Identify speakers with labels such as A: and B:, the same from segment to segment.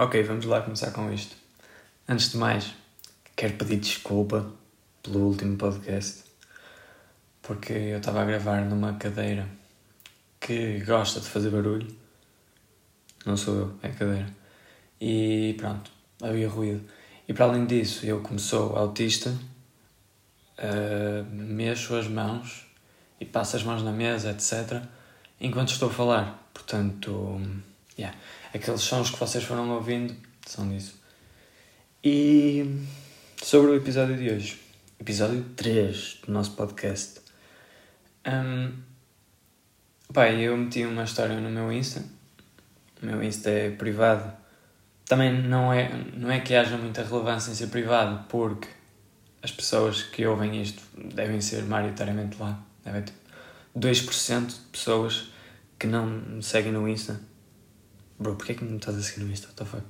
A: Ok, vamos lá começar com isto. Antes de mais, quero pedir desculpa pelo último podcast, porque eu estava a gravar numa cadeira que gosta de fazer barulho. Não sou eu, é a cadeira. E pronto, havia ruído. E para além disso, eu, como sou autista, uh, mexo as mãos e passo as mãos na mesa, etc., enquanto estou a falar. Portanto, yeah. aqueles sons que vocês foram ouvindo são disso. E sobre o episódio de hoje, episódio 3 do nosso podcast. Um, pá, eu meti uma história no meu Insta. O meu Insta é privado. Também não é, não é que haja muita relevância em ser privado, porque as pessoas que ouvem isto devem ser maioritariamente lá. Devem ter 2% de pessoas que não me seguem no Insta. Bro, porquê é que me estás a seguir no Insta? What?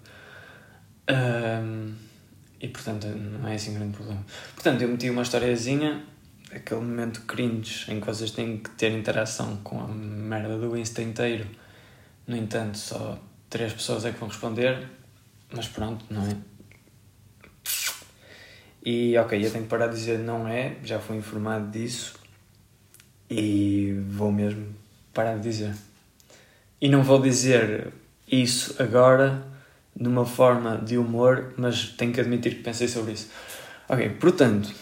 A: Um, e portanto não é assim um grande problema. Portanto, eu meti uma historiazinha, aquele momento cringe em que vocês têm que ter interação com a merda do Insta inteiro. No entanto, só três pessoas é que vão responder, mas pronto, não é? E ok, eu tenho que parar de dizer não é, já fui informado disso e vou mesmo parar de dizer. E não vou dizer isso agora de uma forma de humor, mas tenho que admitir que pensei sobre isso. Ok, portanto,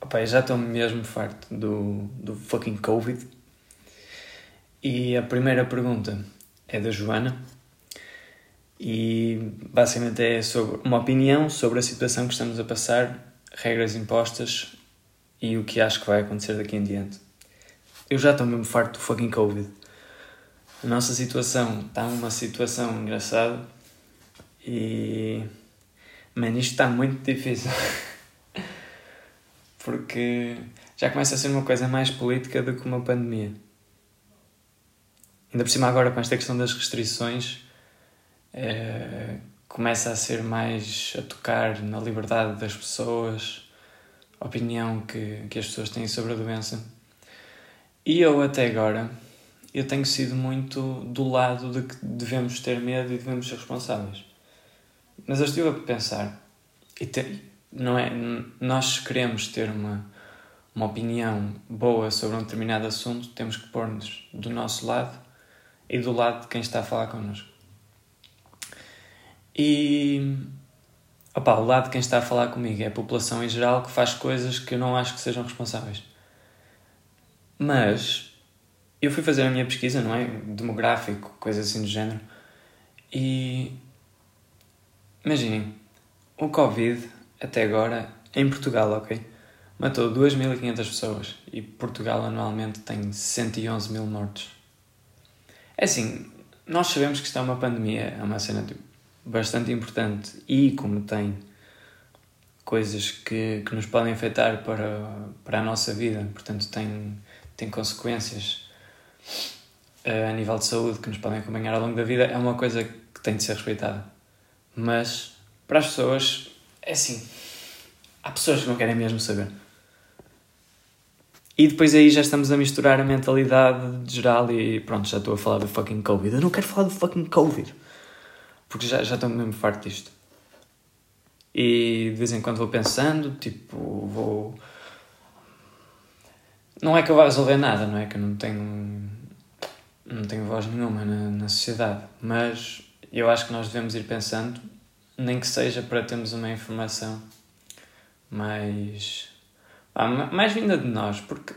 A: opa, já estou mesmo farto do, do fucking Covid. E a primeira pergunta é da Joana. E basicamente é sobre uma opinião sobre a situação que estamos a passar, regras impostas e o que acho que vai acontecer daqui em diante. Eu já estou mesmo farto do fucking Covid. A nossa situação está uma situação engraçada e. Mano, isto está muito difícil. Porque já começa a ser uma coisa mais política do que uma pandemia. Ainda por cima, agora com esta questão das restrições, é, começa a ser mais a tocar na liberdade das pessoas, a opinião que, que as pessoas têm sobre a doença. E eu, até agora, eu tenho sido muito do lado de que devemos ter medo e devemos ser responsáveis. Mas eu estive a pensar, e te, não é, nós queremos ter uma, uma opinião boa sobre um determinado assunto, temos que pôr-nos do nosso lado e do lado de quem está a falar connosco. E opa, o lado de quem está a falar comigo é a população em geral que faz coisas que eu não acho que sejam responsáveis. Mas eu fui fazer a minha pesquisa, não é? Demográfico, coisa assim do género. E imaginem, o Covid até agora em Portugal, ok? Matou 2.500 pessoas e Portugal anualmente tem 111 mil mortos. É assim, nós sabemos que é uma pandemia, é uma cena tipo, bastante importante e como tem coisas que, que nos podem afetar para, para a nossa vida, portanto tem, tem consequências a nível de saúde que nos podem acompanhar ao longo da vida, é uma coisa que tem de ser respeitada. Mas para as pessoas, é assim, há pessoas que não querem mesmo saber. E depois aí já estamos a misturar a mentalidade geral e pronto, já estou a falar do fucking Covid. Eu não quero falar do fucking Covid. Porque já, já estou mesmo farto disto. E de vez em quando vou pensando, tipo, vou. Não é que eu vá resolver nada, não é que eu não tenho. Não tenho voz nenhuma na, na sociedade, mas eu acho que nós devemos ir pensando, nem que seja para termos uma informação mais. Mais vinda de nós, porque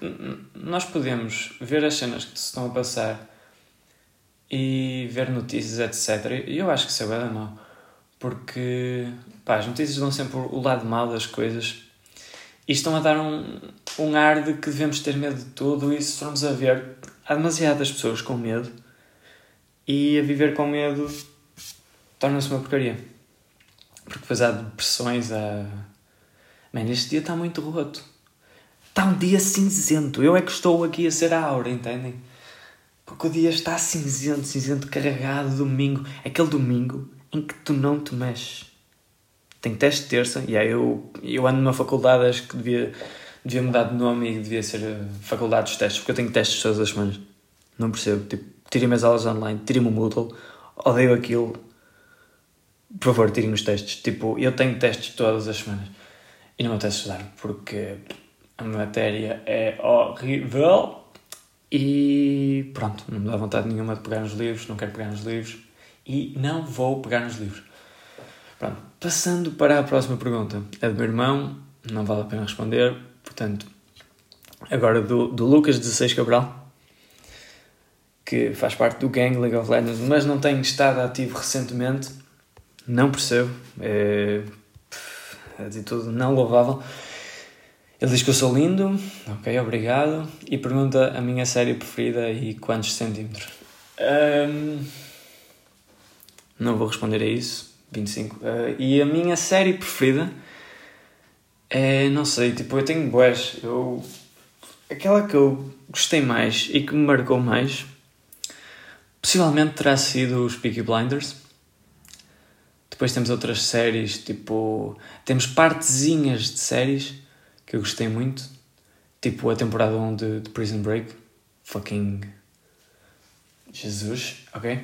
A: nós podemos ver as cenas que se estão a passar e ver notícias, etc. E eu acho que isso é bem mau. Porque pá, as notícias dão sempre o lado mau das coisas e estão a dar um, um ar de que devemos ter medo de tudo. E se formos a ver, há demasiadas pessoas com medo e a viver com medo torna-se uma porcaria. Porque depois há depressões, há. Man, este dia está muito roto. Está um dia cinzento. Eu é que estou aqui a ser a aura, entendem? Porque o dia está cinzento, cinzento, carregado, domingo. Aquele domingo em que tu não te mexes. Tenho teste de terça, e aí eu, eu ando numa faculdade, acho que devia, devia mudar de nome e devia ser Faculdade dos Testes, porque eu tenho testes todas as semanas. Não percebo. Tipo, tirem-me as aulas online, tirem-me o Moodle, odeio aquilo. por favor, tirem os testes. Tipo, eu tenho testes todas as semanas e não me apetece estudar porque a matéria é horrível e pronto, não me dá vontade nenhuma de pegar nos livros, não quero pegar nos livros e não vou pegar nos livros. Pronto, passando para a próxima pergunta. É do meu irmão, não vale a pena responder, portanto, agora do, do Lucas 16 Cabral, que faz parte do gang League of Legends, mas não tem estado ativo recentemente. Não percebo. É, de tudo não louvável. Ele diz que eu sou lindo, ok, obrigado. E pergunta a minha série preferida e quantos centímetros. Um, não vou responder a isso. 25. Uh, e a minha série preferida é, não sei, tipo, eu tenho boas. Eu, aquela que eu gostei mais e que me marcou mais, possivelmente terá sido os Peaky Blinders. Depois temos outras séries, tipo, temos partezinhas de séries que eu gostei muito, tipo a temporada 1 de, de Prison Break, fucking Jesus, ok?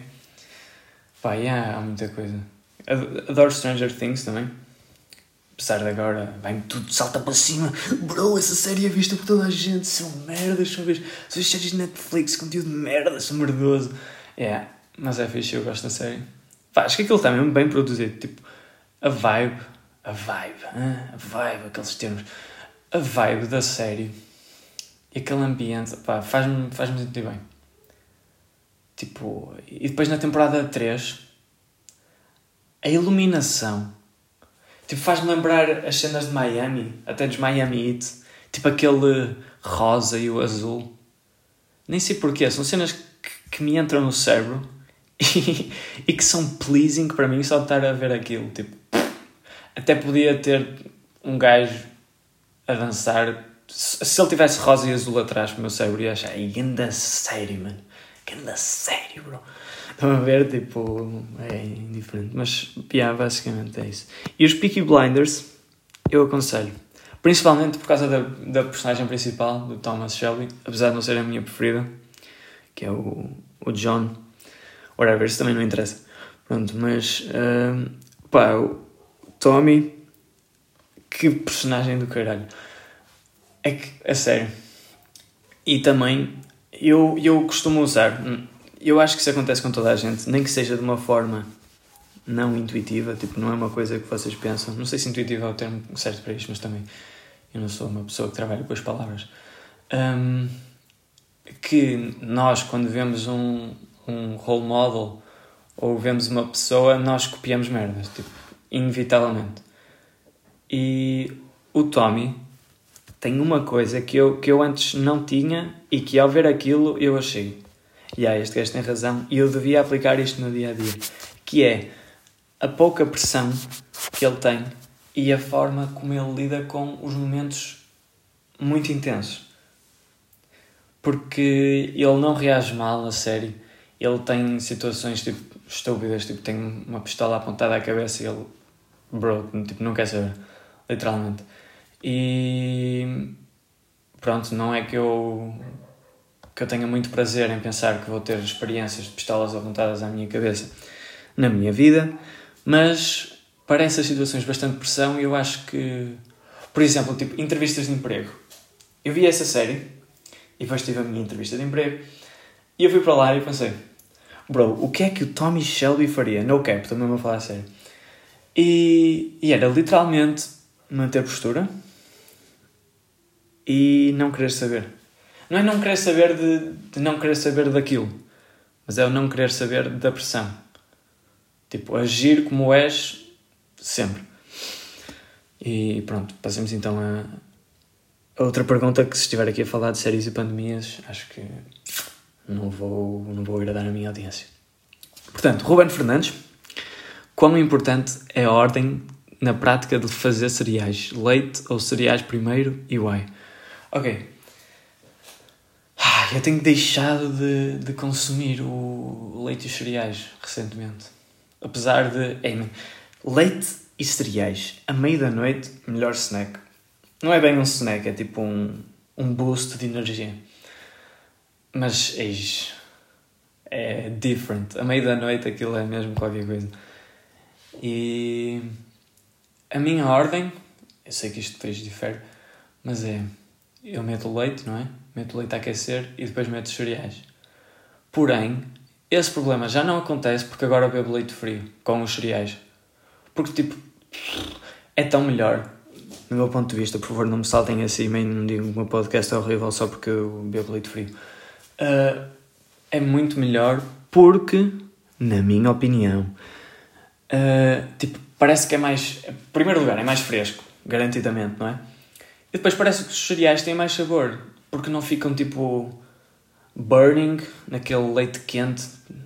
A: Pá, yeah, há muita coisa. Adoro Stranger Things também. Apesar de agora, vai-me tudo, salta para cima. Bro, essa série é vista por toda a gente. São merdas, são. São séries de Netflix, conteúdo de merda, são merdoso. É, yeah, mas é fixe, eu gosto da série. Pá, acho que aquilo está mesmo bem produzido. Tipo, a vibe, a vibe, hein? a vibe, aqueles termos a vibe da série e aquele ambiente, pá, faz-me faz sentir bem. Tipo, e depois na temporada 3, a iluminação, tipo, faz-me lembrar as cenas de Miami, até dos Miami Heat, tipo aquele rosa e o azul. Nem sei porquê, são cenas que, que me entram no cérebro e, e que são pleasing para mim só de estar a ver aquilo. Tipo, até podia ter um gajo a dançar. Se ele tivesse rosa e azul atrás, o meu cérebro ia achar, ainda sério, mano. Ganda sério, bro. Estão a ver? Tipo, é indiferente. Mas, yeah, basicamente é isso. E os Peaky Blinders, eu aconselho. Principalmente por causa da, da personagem principal, do Thomas Shelby, apesar de não ser a minha preferida, que é o, o John. Whatever, isso também não interessa. Pronto, mas. Uh, pá, o Tommy que personagem do caralho. É que, a sério. E também, eu, eu costumo usar, eu acho que isso acontece com toda a gente, nem que seja de uma forma não intuitiva, tipo, não é uma coisa que vocês pensam. Não sei se intuitiva é o termo certo para isto, mas também eu não sou uma pessoa que trabalha com as palavras. Um, que nós, quando vemos um, um role model ou vemos uma pessoa, nós copiamos merdas, tipo, inevitavelmente. E o Tommy tem uma coisa que eu, que eu antes não tinha e que ao ver aquilo eu achei. E ah, este gajo tem razão e eu devia aplicar isto no dia a dia. Que é a pouca pressão que ele tem e a forma como ele lida com os momentos muito intensos. Porque ele não reage mal a sério. Ele tem situações tipo estúpidas, tipo tem uma pistola apontada à cabeça e ele, bro, tipo, não quer saber literalmente. E pronto, não é que eu que eu tenha muito prazer em pensar que vou ter experiências de pistolas apontadas à minha cabeça na minha vida, mas para essas situações bastante pressão eu acho que, por exemplo, tipo entrevistas de emprego. Eu vi essa série e depois tive a minha entrevista de emprego e eu fui para lá e pensei, bro, o que é que o Tommy Shelby faria? No cap, também vou falar a sério. E, e era literalmente manter postura e não querer saber. Não é não querer saber de, de não querer saber daquilo, mas é o não querer saber da pressão. Tipo, agir como és sempre. E pronto, passemos então a, a outra pergunta que se estiver aqui a falar de séries e pandemias, acho que não vou, não vou agradar a minha audiência. Portanto, Ruben Fernandes, quão importante é a ordem na prática de fazer cereais? Leite ou cereais primeiro e why? Ok. Ah, eu tenho deixado de, de consumir o leite e os cereais recentemente. Apesar de. Hey, leite e cereais à meia da noite, melhor snack. Não é bem um snack, é tipo um, um boost de energia. Mas eis, é different. À meia da noite aquilo é mesmo qualquer coisa. E a minha ordem, eu sei que isto depois difere, mas é eu meto leite, não é? Meto o leite a aquecer e depois meto os cereais. Porém, esse problema já não acontece porque agora bebo leite frio com os cereais. Porque, tipo, é tão melhor. No meu ponto de vista, por favor, não me saltem acima e não digam que o meu podcast é horrível só porque eu bebo leite frio. Uh, é muito melhor porque, na minha opinião, uh, tipo, parece que é mais. Em primeiro lugar, é mais fresco, garantidamente, não é? E depois parece que os cereais têm mais sabor porque não ficam tipo burning naquele leite quente,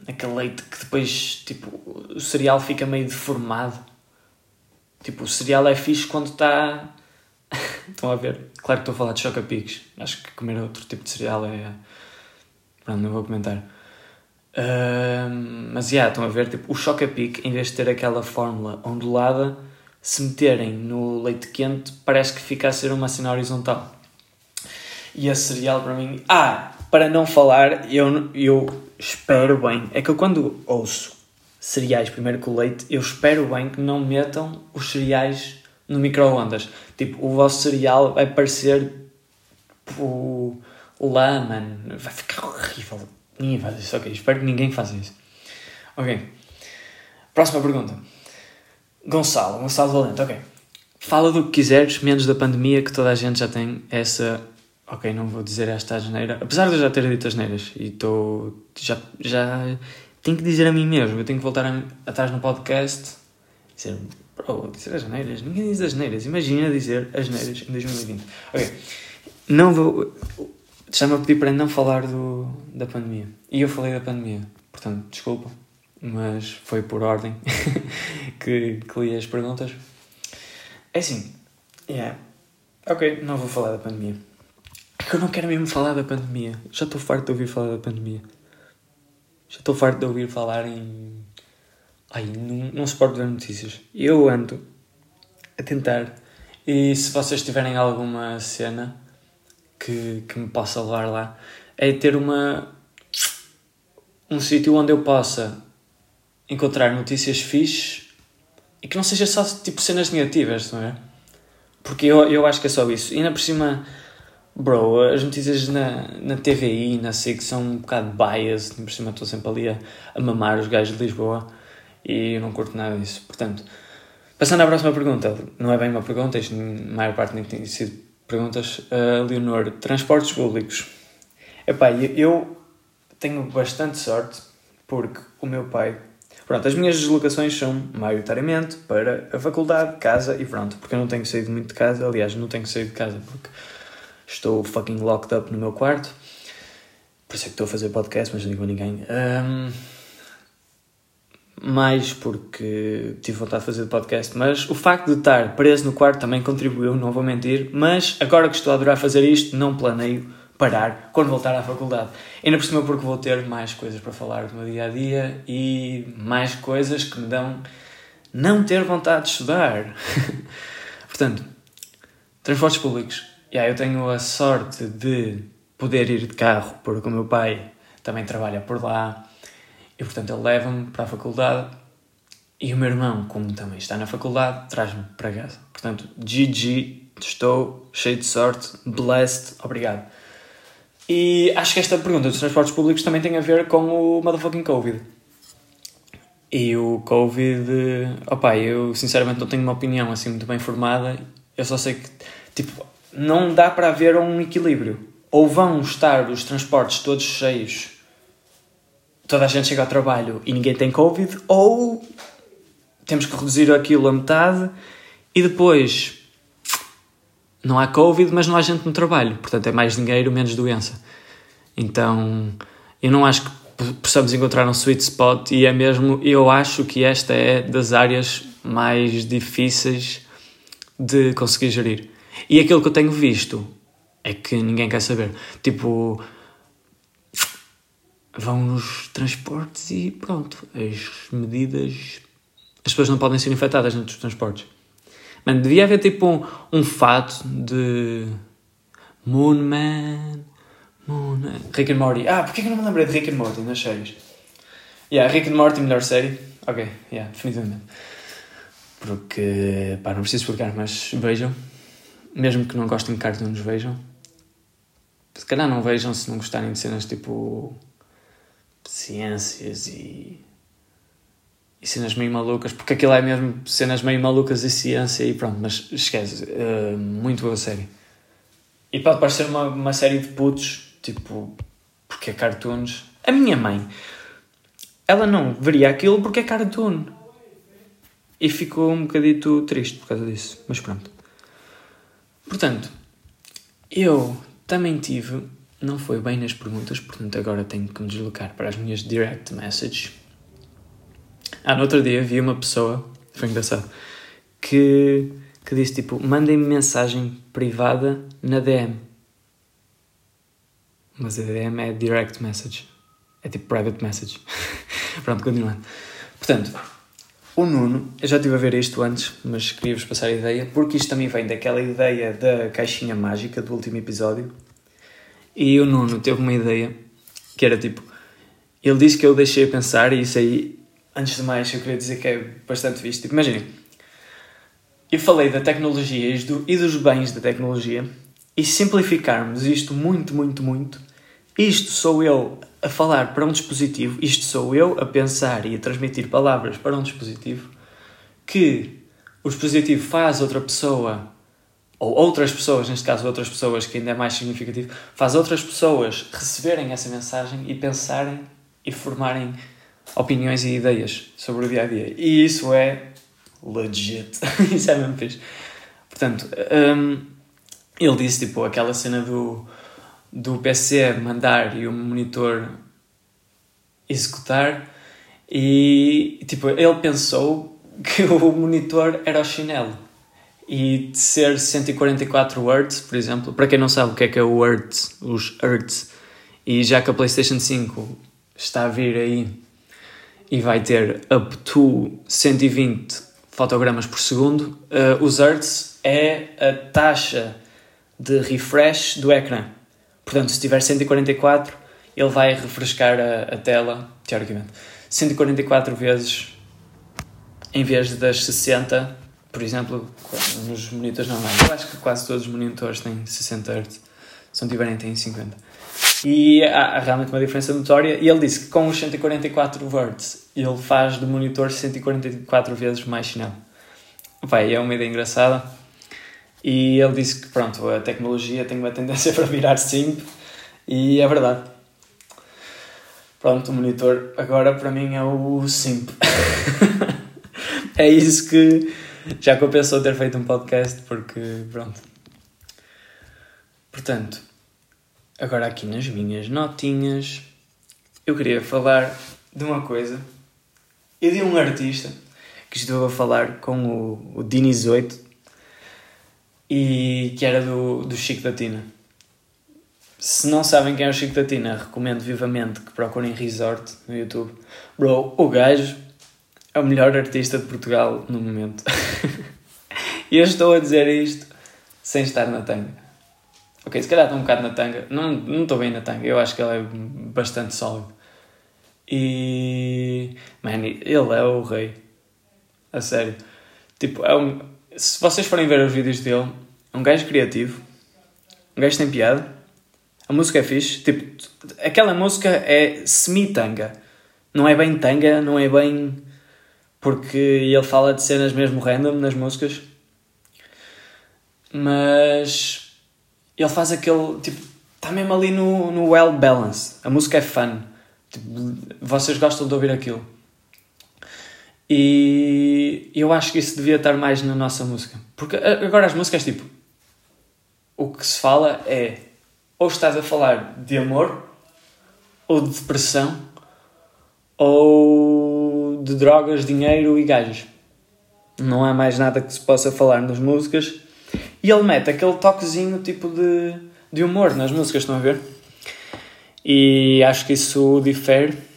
A: aquele leite que depois tipo o cereal fica meio deformado. Tipo, o cereal é fixe quando está. Estão a ver? Claro que estou a falar de choca-piques. Acho que comer outro tipo de cereal é. Pronto, não vou comentar. Uh, mas, já, yeah, estão a ver? Tipo, o choca-pique, em vez de ter aquela fórmula ondulada, se meterem no leite quente, parece que fica a ser uma cena horizontal. E esse cereal para mim. Ah, para não falar, eu, eu espero bem. É que eu quando ouço cereais primeiro com leite, eu espero bem que não metam os cereais no micro-ondas. Tipo, o vosso cereal vai parecer o lã, mano. Vai ficar horrível. Ninguém faz isso. Ok, espero que ninguém faça isso. Ok. Próxima pergunta. Gonçalo, Gonçalo Valente, ok. Fala do que quiseres, menos da pandemia, que toda a gente já tem essa. Ok, não vou dizer esta asneira. Apesar de eu já ter dito asneiras e estou. Já, já tenho que dizer a mim mesmo. Eu tenho que voltar a, atrás no podcast dizer. Bro, dizer asneiras. Ninguém diz asneiras. Imagina dizer asneiras em 2020. Ok. Não vou. Está-me a pedir para não falar do, da pandemia. E eu falei da pandemia. Portanto, desculpa mas foi por ordem que, que li as perguntas. É assim, yeah. ok, não vou falar da pandemia. É que eu não quero mesmo falar da pandemia. Já estou farto de ouvir falar da pandemia. Já estou farto de ouvir falar em. Ai, não, não suporto ver notícias. Eu ando a tentar. E se vocês tiverem alguma cena que, que me possa levar lá, é ter uma. um sítio onde eu possa encontrar notícias fixes e que não seja só tipo cenas negativas, não é? Porque eu, eu acho que é só isso. E ainda por cima, bro, as notícias na, na TVI, na SIC são um bocado biased. Por cima estou sempre ali a, a mamar os gajos de Lisboa e eu não curto nada disso. Portanto, passando à próxima pergunta, não é bem uma pergunta, isto na maior parte nem tem sido perguntas. Uh, Leonor, transportes públicos. Epá, eu tenho bastante sorte porque o meu pai Pronto, as minhas deslocações são maioritariamente para a faculdade, casa e pronto, porque eu não tenho saído muito de casa, aliás, não tenho saído de casa porque estou fucking locked up no meu quarto, por isso é que estou a fazer podcast, mas não digo a ninguém. Um, mais porque tive vontade de fazer podcast, mas o facto de estar preso no quarto também contribuiu, não vou mentir, mas agora que estou a adorar fazer isto, não planeio parar quando voltar à faculdade. Ainda por cima porque vou ter mais coisas para falar do meu dia a dia e mais coisas que me dão não ter vontade de estudar. Portanto, transportes públicos. Yeah, eu tenho a sorte de poder ir de carro porque o meu pai também trabalha por lá e portanto ele leva-me para a faculdade e o meu irmão, como também está na faculdade, traz-me para casa. Portanto, GG, estou cheio de sorte, blessed, obrigado. E acho que esta pergunta dos transportes públicos também tem a ver com o motherfucking Covid. E o Covid, opá, eu sinceramente não tenho uma opinião assim muito bem formada. Eu só sei que, tipo, não dá para haver um equilíbrio. Ou vão estar os transportes todos cheios, toda a gente chega ao trabalho e ninguém tem Covid, ou temos que reduzir aquilo a metade e depois não há Covid, mas não há gente no trabalho. Portanto, é mais dinheiro, menos doença. Então, eu não acho que possamos encontrar um sweet spot e é mesmo, eu acho que esta é das áreas mais difíceis de conseguir gerir. E aquilo que eu tenho visto é que ninguém quer saber. Tipo, vão nos transportes e pronto, as medidas. As pessoas não podem ser infectadas nos transportes. Mano, devia haver tipo um, um fato de. Moon. Rick and Morty. Ah, porquê que eu não me lembrei de Rick and Morty nas séries? Yeah, Rick and Morty, melhor série. Ok, yeah, definitivamente. Porque, pá, não preciso explicar, mas vejam. Mesmo que não gostem de cartoons, vejam. Se calhar não vejam se não gostarem de cenas tipo. ciências e. e cenas meio malucas, porque aquilo é mesmo cenas meio malucas e ciência e pronto, mas esquece. Uh, muito boa série. E pode parecer uma, uma série de putos, tipo. porque é cartoons. A minha mãe, ela não veria aquilo porque é cartoon. E ficou um bocadito triste por causa disso, mas pronto. Portanto, eu também tive, não foi bem nas perguntas, portanto agora tenho que me deslocar para as minhas direct messages. Ah, no outro dia vi uma pessoa, foi engraçado, que, que disse tipo: mandem-me mensagem privada na DM. Mas a DM é direct message. É tipo private message. Pronto, continuando. Portanto, o Nuno, eu já estive a ver isto antes, mas queria-vos passar a ideia, porque isto também vem daquela ideia da caixinha mágica do último episódio. E o Nuno teve uma ideia que era tipo: ele disse que eu deixei a pensar, e isso aí, antes de mais, eu queria dizer que é bastante visto. Tipo, imaginem, eu falei da tecnologia e, do, e dos bens da tecnologia, e simplificarmos isto muito, muito, muito, isto sou eu a falar para um dispositivo, isto sou eu a pensar e a transmitir palavras para um dispositivo, que o dispositivo faz outra pessoa, ou outras pessoas, neste caso outras pessoas, que ainda é mais significativo, faz outras pessoas receberem essa mensagem e pensarem e formarem opiniões e ideias sobre o dia a dia. E isso é legit. isso é mesmo fixe. Portanto, um, ele disse tipo aquela cena do do PC mandar e o monitor executar e tipo ele pensou que o monitor era o chinelo e de ser 144 Hz, por exemplo, para quem não sabe o que é que é o Hz, os Hz, e já que a PlayStation 5 está a vir aí e vai ter up to 120 fotogramas por segundo, uh, os Hz é a taxa de refresh do ecrã. Portanto, se tiver 144, ele vai refrescar a, a tela, teoricamente, 144 vezes em vez das 60, por exemplo, nos monitores normais. Eu acho que quase todos os monitores têm 60 Hz, se não tiverem, têm 50. E há, há realmente uma diferença notória. E ele disse que com os 144 Hz ele faz do monitor 144 vezes mais sinal. Vai, é uma ideia engraçada. E ele disse que pronto, a tecnologia tem uma tendência para virar simp e é verdade. Pronto, o monitor agora para mim é o simp. é isso que já compensou ter feito um podcast porque pronto. Portanto, agora aqui nas minhas notinhas eu queria falar de uma coisa e de um artista que estou a falar com o, o Diniz 8 e que era do, do Chico da Tina. Se não sabem quem é o Chico da Tina, recomendo vivamente que procurem Resort no YouTube. Bro, o gajo é o melhor artista de Portugal no momento. e eu estou a dizer isto sem estar na tanga. Ok, se calhar estou um bocado na tanga. Não, não estou bem na tanga, eu acho que ele é bastante sólido. E. Man, ele é o rei. A sério. Tipo, é um se vocês forem ver os vídeos dele, é um gajo criativo, um gajo tem piada, a música é fixe, tipo, aquela música é semi-tanga, não é bem tanga, não é bem porque ele fala de cenas mesmo random nas músicas, mas ele faz aquele, tipo, está mesmo ali no, no well balance, a música é fun, tipo, vocês gostam de ouvir aquilo. E eu acho que isso devia estar mais na nossa música. Porque agora as músicas, tipo, o que se fala é ou estás a falar de amor, ou de depressão, ou de drogas, dinheiro e gajos. Não há mais nada que se possa falar nas músicas. E ele mete aquele toquezinho tipo de, de humor nas músicas, estão a ver? E acho que isso difere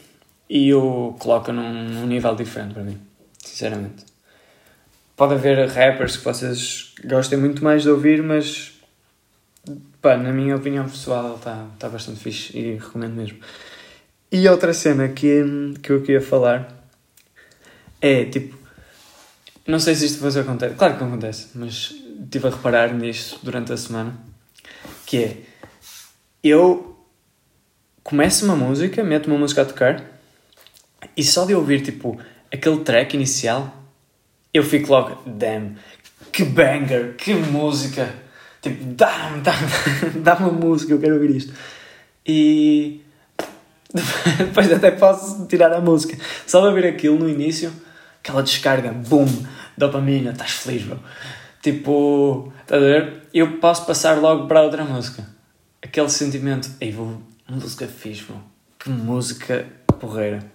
A: e o coloca num, num nível diferente para mim, sinceramente. Pode haver rappers que vocês gostem muito mais de ouvir, mas pá, na minha opinião pessoal ele está tá bastante fixe e recomendo mesmo. E outra cena que, que eu queria falar é tipo, não sei se isto depois acontece. Claro que acontece, mas estive a reparar nisto durante a semana. Que é, eu começo uma música, meto uma música a tocar e só de ouvir, tipo, aquele track inicial, eu fico logo, damn, que banger, que música. Tipo, dá-me, dá-me, dá-me uma música, eu quero ouvir isto. E depois até posso tirar a música. Só de ouvir aquilo no início, aquela descarga, boom, dopamina, estás feliz, bro. Tipo, estás a ver? Eu posso passar logo para outra música. Aquele sentimento, ei, vou, música fixe, bro. Que música porreira.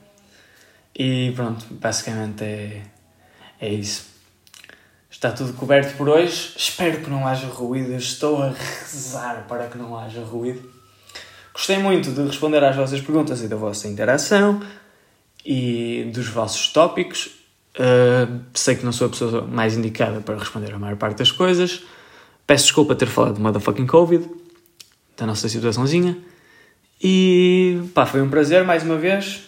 A: E pronto, basicamente é, é isso. Está tudo coberto por hoje. Espero que não haja ruído. Eu estou a rezar para que não haja ruído. Gostei muito de responder às vossas perguntas e da vossa interação e dos vossos tópicos. Uh, sei que não sou a pessoa mais indicada para responder a maior parte das coisas. Peço desculpa ter falado de motherfucking Covid, da nossa situaçãozinha. E pá, foi um prazer mais uma vez.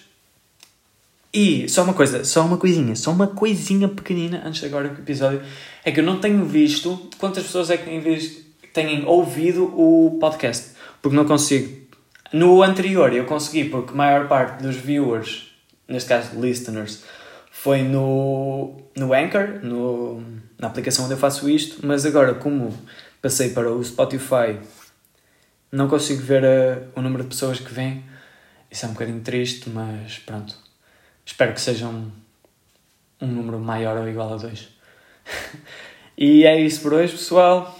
A: E só uma coisa, só uma coisinha, só uma coisinha pequenina antes de agora do episódio. É que eu não tenho visto quantas pessoas é que têm, visto, têm ouvido o podcast. Porque não consigo. No anterior eu consegui, porque a maior parte dos viewers, neste caso listeners, foi no, no Anchor, no, na aplicação onde eu faço isto. Mas agora, como passei para o Spotify, não consigo ver a, o número de pessoas que vêm. Isso é um bocadinho triste, mas pronto Espero que seja um, um número maior ou igual a 2. e é isso por hoje, pessoal.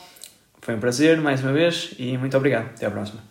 A: Foi um prazer mais uma vez e muito obrigado. Até à próxima.